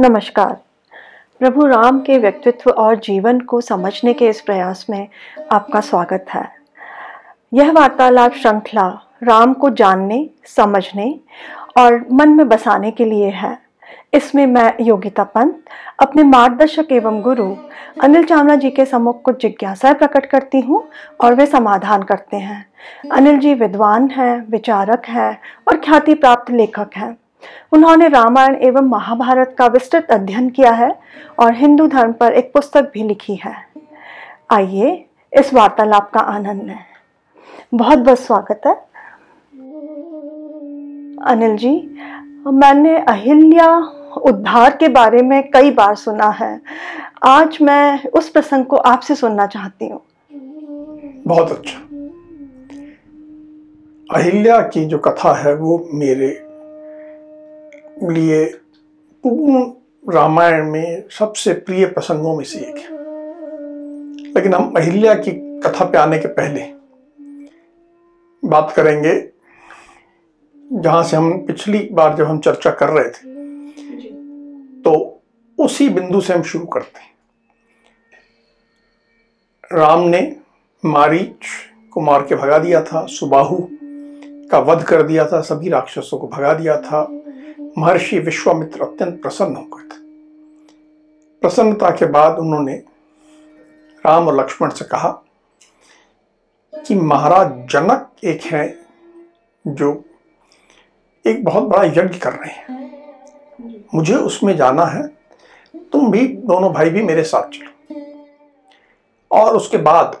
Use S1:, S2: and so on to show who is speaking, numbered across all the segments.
S1: नमस्कार। प्रभु राम के व्यक्तित्व और जीवन को समझने के इस प्रयास में आपका स्वागत है। यह वार्तालाप श्रृंखला राम को जानने, समझने और मन में बसाने के लिए है। इसमें मैं योगिता पंत, अपने मार्गदर्शक एवं गुरु अनिल चावला जी के सम्मुख कुछ जिज्ञासाएँ प्रकट करती हूँ और वे समाधान करते हैं। अनिल जी विद्वान हैं, विचारक हैं और ख्याति प्राप्त लेखक हैं। उन्होंने रामायण एवं महाभारत का विस्तृत अध्ययन किया है और हिंदू धर्म पर एक पुस्तक भी लिखी है। आइए इस वार्तालाप का आनंद लें। बहुत बहुत स्वागत है। अनिल जी, मैंने अहिल्या उद्धार के बारे में कई बार सुना है। आज मैं उस प्रसंग को आपसे सुनना चाहती हूँ।
S2: बहुत अच्छा। अहिल्या की जो कथा है वो मेरे लिए पूर्ण रामायण में सबसे प्रिय प्रसंगों में से एक है। लेकिन हम अहिल्या की कथा पे आने के पहले बात करेंगे जहाँ से हम पिछली बार जब हम चर्चा कर रहे थे तो उसी बिंदु से हम शुरू करते हैं। राम ने मारीच को मार के भगा दिया था सुबाहु का वध कर दिया था सभी राक्षसों को भगा दिया था महर्षि विश्वामित्र अत्यंत प्रसन्न हो गए थे। प्रसन्नता के बाद उन्होंने राम और लक्ष्मण से कहा कि महाराज जनक एक है जो एक बहुत बड़ा यज्ञ कर रहे हैं। मुझे उसमें जाना है, तुम भी दोनों भाई भी मेरे साथ चलो। और उसके बाद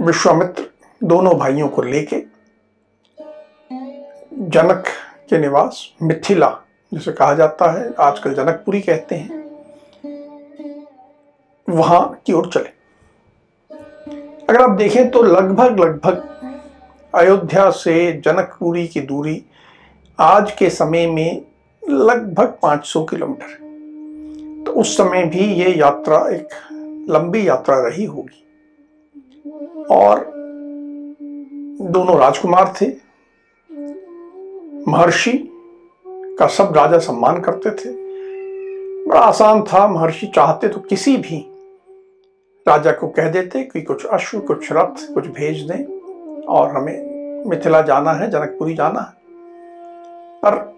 S2: विश्वामित्र दोनों भाइयों को लेके जनक के निवास मिथिला, जिसे कहा जाता है, आजकल जनकपुरी कहते हैं। वहाँ की ओर चले। अगर आप देखें तो लगभग लगभग अयोध्या से जनकपुरी की दूरी आज के समय में लगभग 500 किलोमीटर तो उस समय भी ये यात्रा एक लंबी यात्रा रही होगी। और दोनों राजकुमार थे। महर्षि का सब राजा सम्मान करते थे। बड़ा आसान था, महर्षि चाहते तो किसी भी राजा को कह देते कि कुछ अश्व, कुछ रथ, कुछ भेज दें और हमें मिथिला जाना है, जनकपुरी जाना है। पर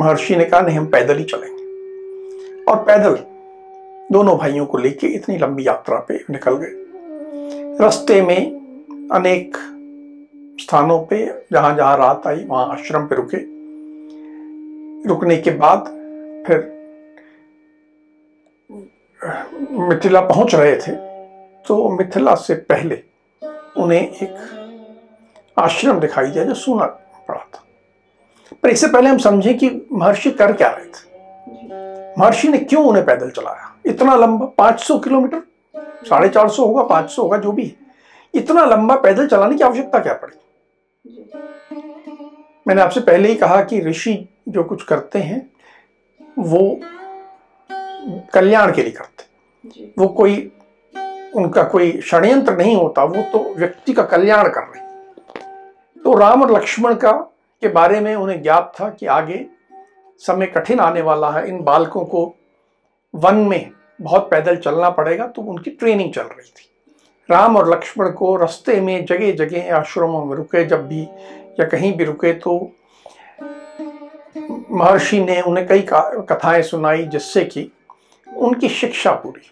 S2: महर्षि ने कहा, नहीं, हम पैदल ही चलेंगे। और पैदल दोनों भाइयों को लेके इतनी लंबी यात्रा पे निकल गए। रास्ते में अनेक स्थानों पे जहाँ जहाँ रात आई, वहाँ आश्रम पे रुके। रुकने के बाद फिर, मिथिला पहुँच रहे थे। तो मिथिला से पहले उन्हें एक आश्रम दिखाई दिया जो सूना पड़ा था। पर इससे पहले हम समझे कि महर्षि कर क्या रहे थे। महर्षि ने क्यों उन्हें पैदल चलाया? इतना लंबा 500 किलोमीटर? साढ़े चार सौ होगा 500 होगा, जो भी। इतना लंबा पैदल चलाने की आवश्यकता क्या पड़ी? मैंने आपसे पहले ही कहा कि ऋषि जो कुछ करते हैं वो कल्याण के लिए करते वो कोई उनका कोई षड्यंत्र नहीं होता वो तो व्यक्ति का कल्याण कर रहे तो राम और लक्ष्मण का के बारे में उन्हें ज्ञात था कि आगे समय कठिन आने वाला है इन बालकों को वन में बहुत पैदल चलना पड़ेगा तो उनकी ट्रेनिंग चल रही थी। राम और लक्ष्मण को रास्ते में जगह जगह आश्रमों में रुके जब भी या कहीं भी रुके तो महर्षि ने उन्हें कई कथाएँ सुनाई जिससे कि उनकी शिक्षा पूरी।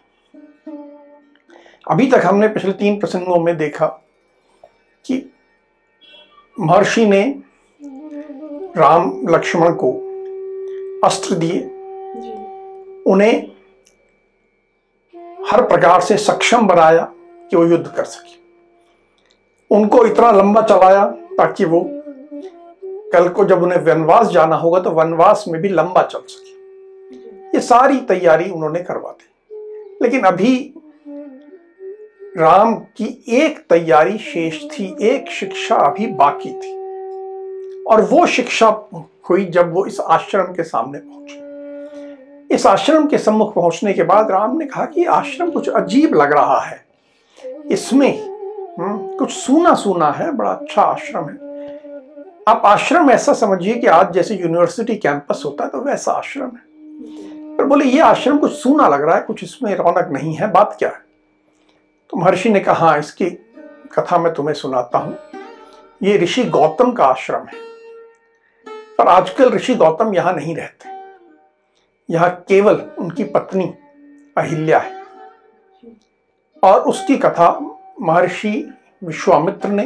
S2: अभी तक हमने पिछले तीन प्रसंगों में देखा कि महर्षि ने राम लक्ष्मण को अस्त्र दिए। उन्हें हर प्रकार से सक्षम बनाया। कि वो युद्ध कर सके। उनको इतना लंबा चलाया ताकि वो कल को जब उन्हें वनवास जाना होगा तो वनवास में भी लंबा चल सके। ये सारी तैयारी उन्होंने करवा दी लेकिन अभी राम की एक तैयारी शेष थी, एक शिक्षा अभी बाकी थी। और वो शिक्षा हुई जब वो इस आश्रम के सामने पहुँचे। इस आश्रम के सम्मुख पहुँचने के बाद राम ने कहा कि आश्रम कुछ अजीब लग रहा है। इसमें हम्म, कुछ सूना सूना है बड़ा अच्छा आश्रम है। आप आश्रम ऐसा समझिए कि आज जैसे यूनिवर्सिटी कैंपस होता है तो वैसा आश्रम है। पर बोले ये आश्रम कुछ सूना लग रहा है कुछ इसमें रौनक नहीं है बात क्या है? तो महर्षि ने कहा इसकी कथा मैं तुम्हें सुनाता हूँ। ये ऋषि गौतम का आश्रम है। पर आजकल ऋषि गौतम यहाँ नहीं रहते। यहाँ केवल उनकी पत्नी अहिल्या है। और उसकी कथा महर्षि विश्वामित्र ने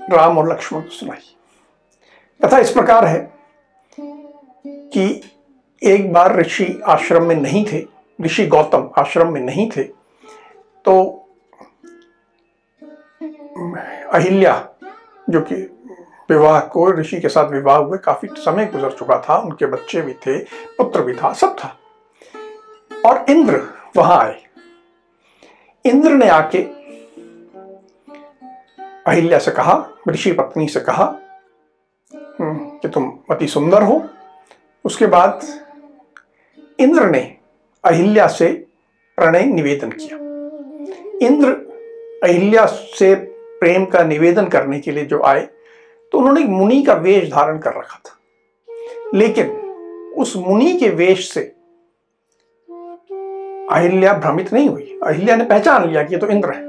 S2: राम और लक्ष्मण को सुनाई। कथा इस प्रकार है कि एक बार ऋषि आश्रम में नहीं थे, ऋषि गौतम आश्रम में नहीं थे तो अहिल्या, जो कि विवाह को, ऋषि के साथ विवाह हुए, काफ़ी समय गुजर चुका था, उनके बच्चे भी थे, पुत्र भी था, सब था। और इंद्र वहाँ आए। इंद्र ने आके अहिल्या से कहा ऋषि पत्नी से कहा हम्म, कि तुम अति सुंदर हो। उसके बाद इंद्र ने अहिल्या से प्रणय निवेदन किया। इंद्र अहिल्या से प्रेम का निवेदन करने के लिए जो आए तो उन्होंने मुनि का वेश धारण कर रखा था। लेकिन उस मुनि के वेश से अहिल्या भ्रमित नहीं हुई। अहिल्या ने पहचान लिया कि ये तो इंद्र है,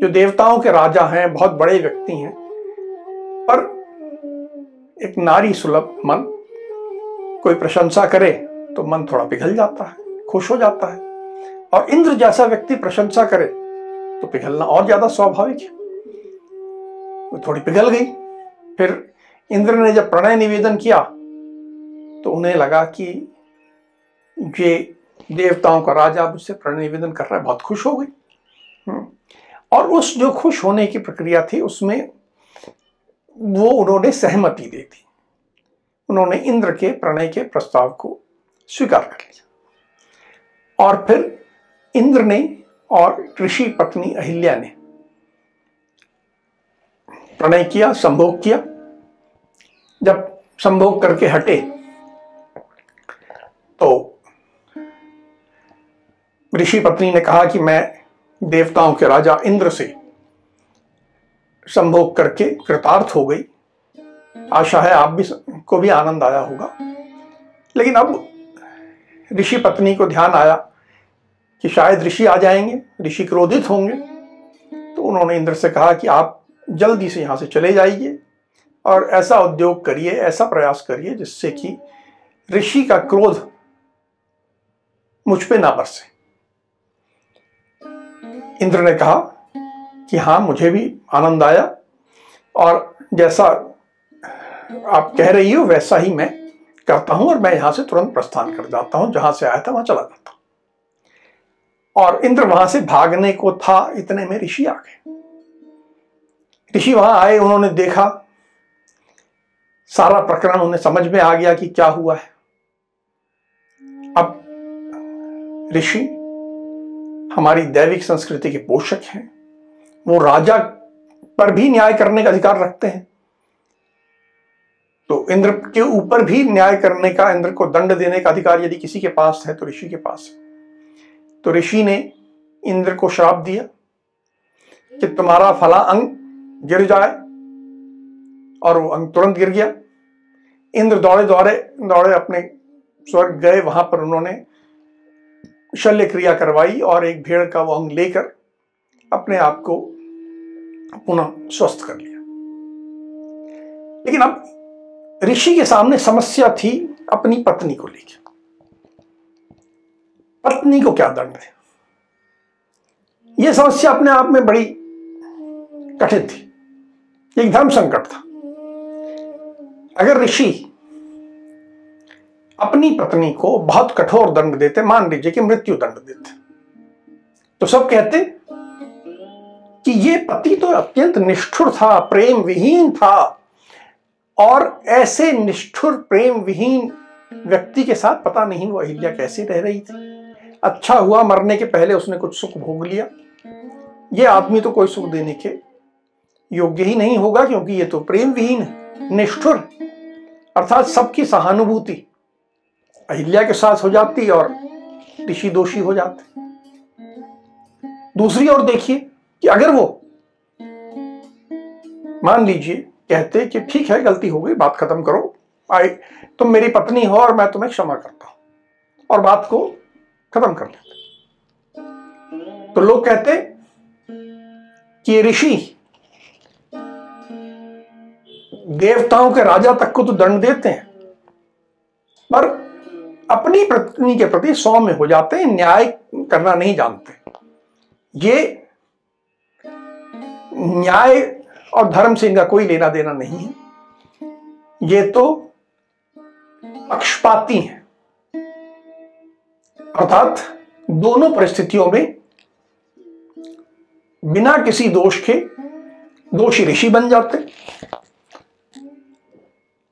S2: जो देवताओं के राजा हैं, बहुत बड़े व्यक्ति हैं। पर एक नारी सुलभ मन, कोई प्रशंसा करे तो मन थोड़ा पिघल जाता है, खुश हो जाता है। और इंद्र जैसा व्यक्ति प्रशंसा करे तो पिघलना और ज़्यादा स्वाभाविक है। वो थोड़ी पिघल गई। फिर इंद्र ने जब प्रणय निवेदन किया तो उन्हें लगा कि ये देवताओं का राजा मुझसे प्रण निवेदन कर रहा है, बहुत खुश हो गई। हम्म। और उस जो खुश होने की प्रक्रिया थी, उसमें वो उन्होंने सहमति दे दी। उन्होंने इंद्र के प्रणय के प्रस्ताव को स्वीकार कर लिया। और फिर इंद्र ने और ऋषि पत्नी अहिल्या ने प्रणय किया, संभोग किया। जब संभोग करके हटे तो ऋषि पत्नी ने कहा कि मैं देवताओं के राजा इंद्र से संभोग करके कृतार्थ हो गई। आशा है आप भी को भी आनंद आया होगा। लेकिन अब ऋषि पत्नी को ध्यान आया कि शायद ऋषि आ जाएँगे, ऋषि क्रोधित होंगे। तो उन्होंने इंद्र से कहा कि आप जल्दी से यहाँ से चले जाइए और ऐसा उद्योग करिए, ऐसा प्रयास करिए जिससे कि ऋषि का क्रोध मुझ पे ना बरसे। इंद्र ने कहा कि हाँ मुझे भी आनंद आया। और जैसा आप कह रही हो, वैसा ही मैं करता हूँ और मैं यहाँ से तुरंत प्रस्थान कर जाता हूँ। जहाँ से आया था, वहाँ चला जाता हूँ। और इंद्र वहाँ से भागने को था, इतने में ऋषि आ गए। ऋषि वहाँ आए, उन्होंने देखा। सारा प्रकरण उन्हें समझ में आ गया कि क्या हुआ है। अब ऋषि हमारी दैविक संस्कृति के पोषक हैं। वो राजा पर भी न्याय करने का अधिकार रखते हैं। तो इंद्र के ऊपर भी न्याय करने का, इंद्र को दंड देने का अधिकार यदि किसी के पास है तो ऋषि के पास है। तो ऋषि ने इंद्र को श्राप दिया कि तुम्हारा फला अंग गिर जाए और वो अंग तुरंत गिर गया। इंद्र दौड़े दौड़े दौड़े अपने स्वर्ग गए। वहाँ पर उन्होंने शल्य क्रिया करवाई और एक भेड़ का वो अंग लेकर अपने आप को पुनः स्वस्थ कर लिया। लेकिन अब ऋषि के सामने समस्या थी अपनी पत्नी को लेकर पत्नी को क्या दंड है? यह समस्या अपने आप में बड़ी कठिन थी। एक धर्म संकट था। अगर ऋषि अपनी पत्नी को बहुत कठोर दंड देते, मान लीजिए कि मृत्यु दंड देते। तो सब कहते कि ये पति तो अत्यंत निष्ठुर था प्रेम विहीन था और ऐसे निष्ठुर प्रेम विहीन व्यक्ति के साथ पता नहीं वो अहिल्या कैसे रह रही थी। अच्छा हुआ, मरने के पहले उसने कुछ सुख भोग लिया। ये आदमी तो कोई सुख देने के योग्य ही नहीं होगा, क्योंकि ये तो प्रेम विहीन है, निष्ठुर अर्थात सबकी सहानुभूति अहिल्या के साथ हो जाती और ऋषि दोषी हो जाते। दूसरी ओर देखिए कि अगर वो मान लीजिए, कहते कि ठीक है, गलती हो गई, बात खत्म करो, आई, तुम मेरी पत्नी हो और मैं तुम्हें क्षमा करता हूँ। और बात को खत्म कर लेते। तो लोग कहते कि ये ऋषि देवताओं के राजा तक को तो दंड देते हैं, पर अपनी पत्नी के प्रति सौम्य हो जाते हैं, न्याय करना नहीं जानते। ये न्याय और धर्म से इनका कोई लेना देना नहीं है। ये तो पक्षपाती हैं। अर्थात दोनों परिस्थितियों में बिना किसी दोष के दोषी ऋषि बन जाते।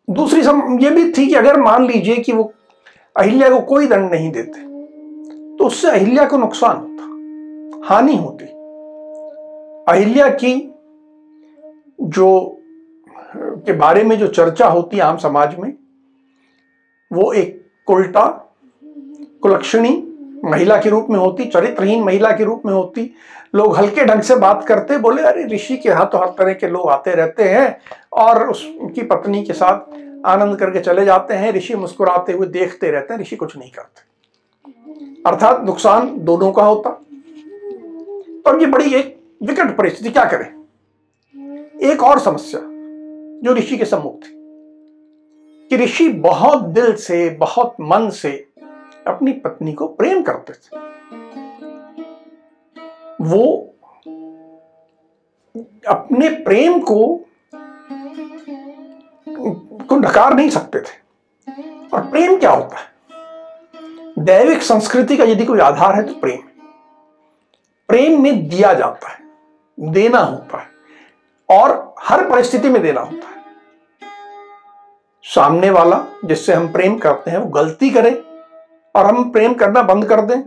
S2: दूसरी सम ये भी थी कि अगर मान लीजिए कि वो अहिल्या को कोई दंड नहीं देते। तो उससे अहिल्या को नुकसान होता, हानि होती। अहिल्या की जो, के बारे में जो चर्चा होती आम समाज में, वो एक उल्टा कुलक्षणी महिला के रूप में होती, चरित्रहीन महिला के रूप में होती। लोग हल्के ढंग से बात करते, बोले, अरे, ऋषि के हाथों हर तरह के लोग आते रहते हैं और उसकी पत्नी के साथ आनंद करके चले जाते हैं, ऋषि मुस्कुराते हुए देखते रहते हैं, ऋषि कुछ नहीं करते। अर्थात नुकसान दोनों का होता। तो ये बड़ी एक विकट परिस्थिति, क्या करें? एक और समस्या जो ऋषि के सम्मुख थी, कि ऋषि बहुत दिल से, बहुत मन से अपनी पत्नी को प्रेम करते थे। वो अपने प्रेम को को नकार नहीं सकते थे। और प्रेम क्या होता है? दैविक संस्कृति का यदि कोई आधार है तो प्रेम। प्रेम में दिया जाता है, देना होता है, और हर परिस्थिति में देना होता है। सामने वाला जिससे हम प्रेम करते हैं, वो गलती करे और हम प्रेम करना बंद कर दें,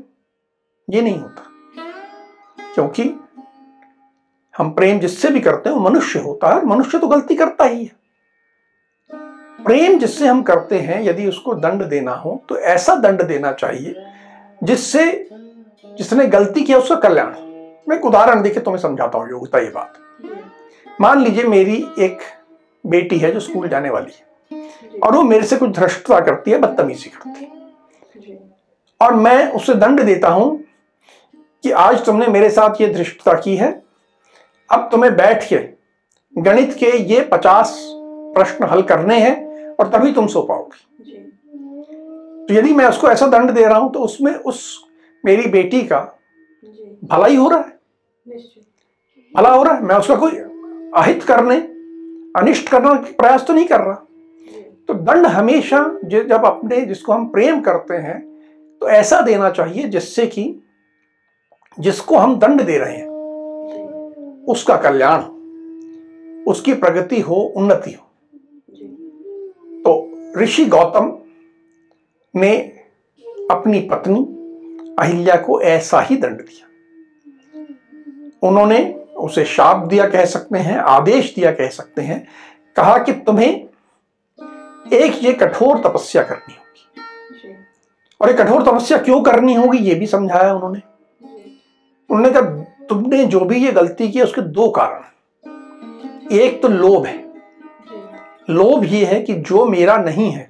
S2: ये नहीं होता। क्योंकि हम प्रेम जिससे भी करते हैं, वो मनुष्य होता है मनुष्य तो गलती करता ही है। प्रेम जिससे हम करते हैं, यदि उसको दंड देना हो तो ऐसा दंड देना चाहिए, जिससे जिसने गलती किया उसका कल्याण मैं एक उदाहरण देखे तुम्हें समझाता हूँ, योग्यता ये बात। मान लीजिए मेरी एक बेटी है जो स्कूल जाने वाली है, और वो मेरे से कुछ धृष्टता करती है, बदतमीजी करती है। और मैं उसे दंड देता हूँ कि आज तुमने मेरे साथ ये धृष्टता की है, अब तुम्हें बैठ के गणित के ये पचास प्रश्न हल करने हैं और तभी तुम सो पाओगे। तो यदि मैं उसको ऐसा दंड दे रहा हूँ तो उसमें उस मेरी बेटी का भला ही हो रहा है? भला हो रहा है? मैं उसका कोई अहित करने अनिष्ट करने का प्रयास तो नहीं कर रहा। तो दंड हमेशा जब अपने जिसको हम प्रेम करते हैं तो ऐसा देना चाहिए जिससे कि जिसको हम दंड दे रहे हैं उसका कल्याण उसकी प्रगति हो उन्नति हो। ऋषि गौतम ने अपनी पत्नी अहिल्या को ऐसा ही दंड दिया। उन्होंने उसे शाप दिया कह सकते हैं आदेश दिया कह सकते हैं कहा कि तुम्हें एक ये कठोर तपस्या करनी होगी। और ये कठोर तपस्या क्यों करनी होगी ये भी समझाया उन्होंने। उन्होंने कहा तुमने जो भी ये गलती की उसके दो कारण एक तो लोभ है लोभ ये है कि जो मेरा नहीं है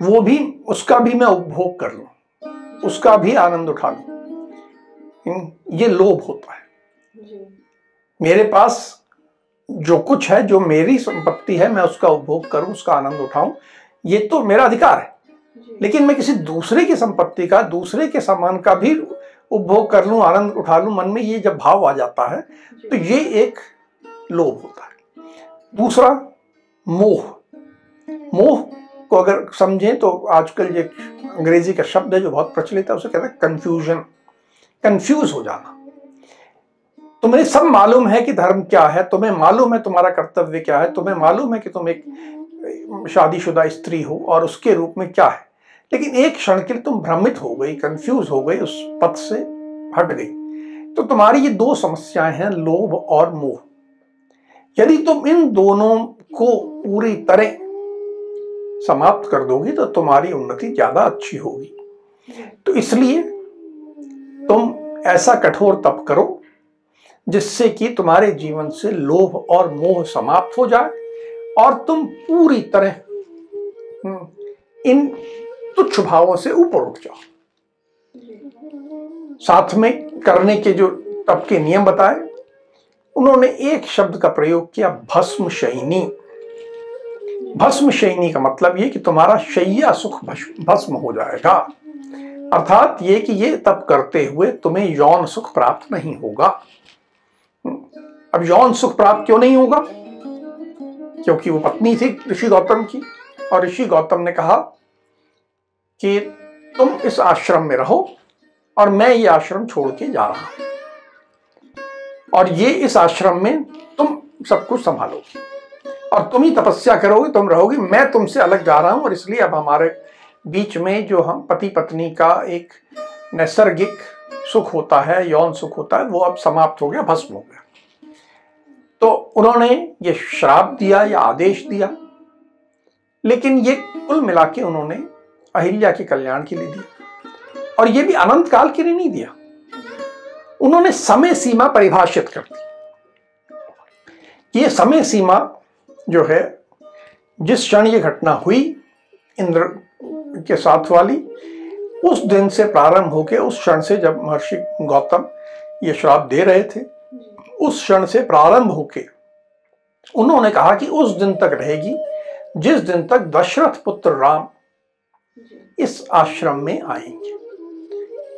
S2: वो भी उसका भी मैं उपभोग कर लू उसका भी आनंद उठा लू। ये लोभ होता है। मेरे पास जो कुछ है जो मेरी संपत्ति है मैं उसका उपभोग करूँ उसका आनंद उठाऊं ये तो मेरा अधिकार है। लेकिन मैं किसी दूसरे की संपत्ति का दूसरे के सामान का भी उपभोग कर लूँ आनंद उठा लूँ मन में ये जब भाव आ जाता है तो ये एक लोभ होता है। दूसरा मोह। मोह को अगर समझें तो आजकल ये अंग्रेज़ी का शब्द है जो बहुत प्रचलित है, उसे कहते हैं कंफ्यूजन कंफ्यूज हो जाना। तुम्हें सब मालूम है कि धर्म क्या है, तुम्हें मालूम है तुम्हारा कर्तव्य क्या है, तुम्हें मालूम है कि तुम एक शादीशुदा स्त्री हो और उसके रूप में क्या है। लेकिन एक क्षण के लिए तुम भ्रमित हो गई कंफ्यूज हो गई, उस पथ से हट गई। तो तुम्हारी ये दो समस्याएँ हैं, लोभ और मोह। यदि तुम इन दोनों को पूरी तरह समाप्त कर दोगी तो तुम्हारी उन्नति ज़्यादा अच्छी होगी। तो इसलिए तुम ऐसा कठोर तप करो जिससे कि तुम्हारे जीवन से लोभ और मोह समाप्त हो जाए और तुम पूरी तरह हम्म, इन तुच्छ भावों से ऊपर उठ जाओ। साथ में करने के जो तप के नियम बताए उन्होंने एक शब्द का प्रयोग किया भस्म शयनी भस्म शयनी का मतलब ये कि तुम्हारा शैया सुख भस्म हो जाएगा। अर्थात ये कि ये तप करते हुए तुम्हें यौन सुख प्राप्त नहीं होगा। अब यौन सुख प्राप्त क्यों नहीं होगा? क्योंकि वो पत्नी थी ऋषि गौतम की, और ऋषि गौतम ने कहा कि तुम इस आश्रम में रहो और मैं ये आश्रम छोड़ के जा रहा हूँ। और ये इस आश्रम में तुम सब कुछ संभालोगे। और तुम ही तपस्या करोगे, तुम रहोगे। मैं तुमसे अलग जा रहा हूँ और इसलिए अब हमारे बीच में जो हम पति पत्नी का एक नैसर्गिक सुख होता है, यौन सुख होता है, वो अब समाप्त हो गया, भस्म हो गया। तो उन्होंने ये श्राप दिया, या आदेश दिया, लेकिन ये कुल मिला के उन्होंने अहिल्या के कल्याण के लिए दिया। और ये भी अनंत काल के लिए नहीं दिया। उन्होंने समय सीमा परिभाषित कर दी। ये समय सीमा जो है, जिस क्षण ये घटना हुई, इंद्र के साथ वाली, उस दिन से प्रारंभ होकर उस क्षण से जब महर्षि गौतम ये श्राप दे रहे थे, उस क्षण से प्रारंभ होके उन्होंने कहा कि उस दिन तक रहेगी, जिस दिन तक दशरथ पुत्र राम इस आश्रम में आएँगे।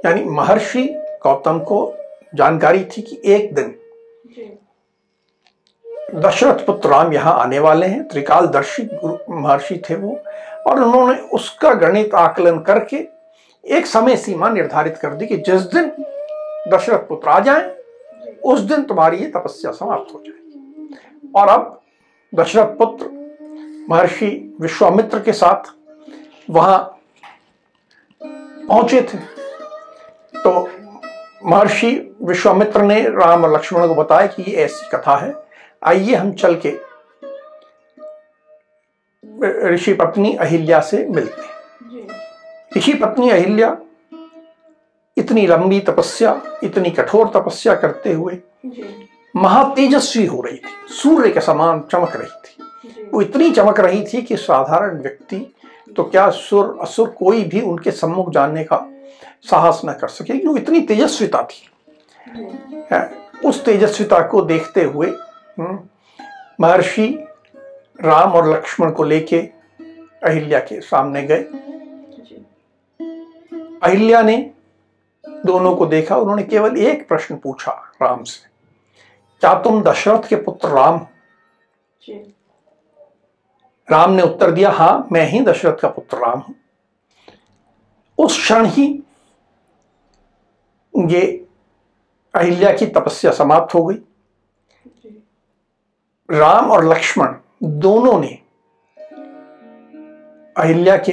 S2: यानी महर्षि गौतम को जानकारी थी कि एक दिन दशरथ पुत्र राम यहाँ आने वाले हैं। त्रिकालदर्शी महर्षि थे वो। और उन्होंने उसका गणित आकलन करके एक समय सीमा निर्धारित कर दी कि जिस दिन दशरथ पुत्र आ जाए उस दिन तुम्हारी ये तपस्या समाप्त हो जाए और अब दशरथ पुत्र महर्षि विश्वामित्र के साथ वहाँ पहुँचे थे। तो महर्षि विश्वामित्र ने राम और लक्ष्मण को बताया कि ये ऐसी कथा है। आइए हम चल के ऋषि पत्नी अहिल्या से मिलते हैं। ऋषि पत्नी अहिल्या इतनी लंबी तपस्या इतनी कठोर तपस्या करते हुए महातेजस्वी हो रही थी। सूर्य के समान चमक रही थी। वो इतनी चमक रही थी कि साधारण व्यक्ति तो क्या सुर असुर कोई भी उनके सम्मुख जानने का साहस न कर सके क्योंकि इतनी तेजस्विता थी। उस तेजस्विता को देखते हुए हम्म, महर्षि राम और लक्ष्मण को लेके अहिल्या के सामने गए। अहिल्या ने दोनों को देखा उन्होंने केवल एक प्रश्न पूछा राम से क्या तुम दशरथ के पुत्र राम राम ने उत्तर दिया हाँ मैं ही दशरथ का पुत्र राम हूँ। उस क्षण ही ये अहिल्या की तपस्या समाप्त हो गई। राम और लक्ष्मण दोनों ने अहिल्या के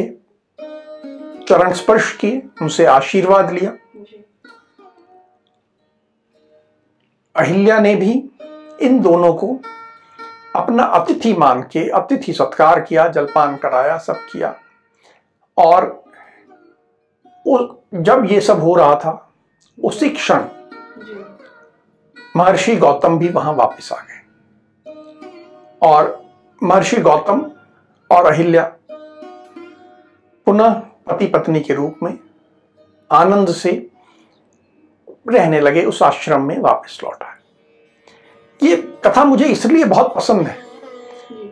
S2: चरण स्पर्श किए उनसे आशीर्वाद लिया। अहिल्या ने भी इन दोनों को अपना अतिथि मान के अतिथि सत्कार किया जलपान कराया सब किया। और जब ये सब हो रहा था उसी क्षण महर्षि गौतम भी वहाँ वापस आ गए। और महर्षि गौतम और अहिल्या पुनः पति पत्नी के रूप में आनंद से रहने लगे उस आश्रम में वापस लौट आए। ये कथा मुझे इसलिए बहुत पसंद है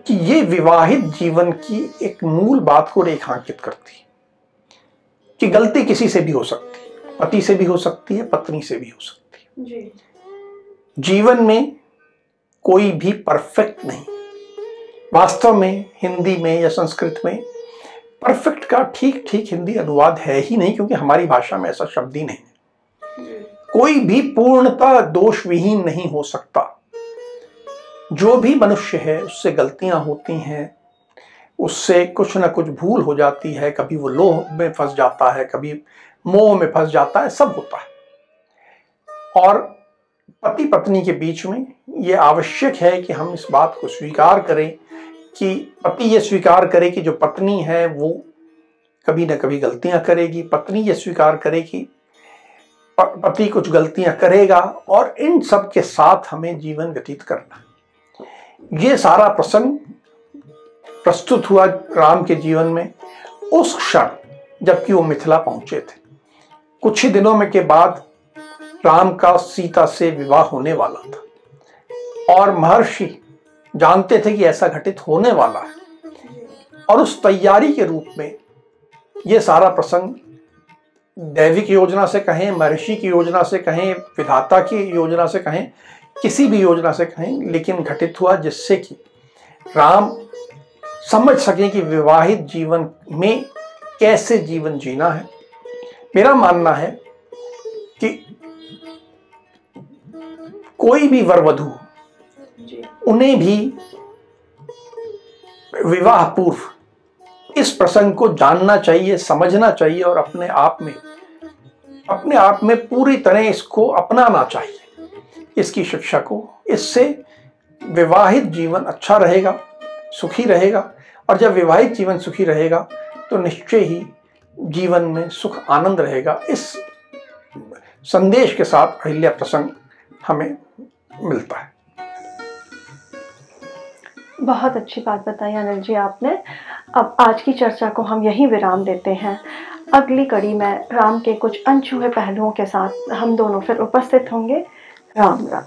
S2: कि ये विवाहित जीवन की एक मूल बात को रेखांकित करती है कि गलती किसी से भी हो सकती है। पति से भी हो सकती है पत्नी से भी हो सकती है। जीवन में कोई भी परफेक्ट नहीं। वास्तव में हिंदी में या संस्कृत में परफेक्ट का ठीक ठीक हिंदी अनुवाद है ही नहीं क्योंकि हमारी भाषा में ऐसा शब्द ही नहीं। कोई भी पूर्णता दोष विहीन नहीं हो सकता। जो भी मनुष्य है उससे गलतियाँ होती हैं उससे कुछ ना कुछ भूल हो जाती है कभी वो लोह में फंस जाता है कभी मोह में फंस जाता है, सब होता है। और पति पत्नी के बीच में ये आवश्यक है कि हम इस बात को स्वीकार करें कि पति ये स्वीकार करे कि जो पत्नी है, वो कभी ना कभी गलतियाँ करेगी। पत्नी ये स्वीकार करे कि पति कुछ गलतियाँ करेगा और इन सब के साथ हमें जीवन व्यतीत करना ये सारा प्रसंग प्रस्तुत हुआ राम के जीवन में, उस क्षण जबकि वो मिथिला पहुँचे थे। कुछ ही दिनों में के बाद राम का सीता से विवाह होने वाला था। और महर्षि जानते थे कि ऐसा घटित होने वाला है। और उस तैयारी के रूप में ये सारा प्रसंग दैविक योजना से कहें, महर्षि की योजना से कहें, विधाता की योजना से कहें, किसी भी योजना से कहें, लेकिन घटित हुआ जिससे कि राम समझ सकें कि विवाहित जीवन में कैसे जीवन जीना है। मेरा मानना है कि कोई भी वर वधु उन्हें भी विवाह पूर्व इस प्रसंग को जानना चाहिए समझना चाहिए और अपने आप में अपने आप में पूरी तरह इसको अपनाना चाहिए। इसकी शिक्षा को इससे विवाहित जीवन अच्छा रहेगा सुखी रहेगा और जब विवाहित जीवन सुखी रहेगा तो निश्चय ही जीवन में सुख आनंद रहेगा, इस संदेश के साथ अहिल्या प्रसंग हमें मिलता है।
S1: बहुत अच्छी बात बताई अनिल जी आपने। अब आज की चर्चा को हम यहीं विराम देते हैं। अगली कड़ी में राम के कुछ अनछुए पहलुओं के साथ हम दोनों फिर उपस्थित होंगे। राम राम।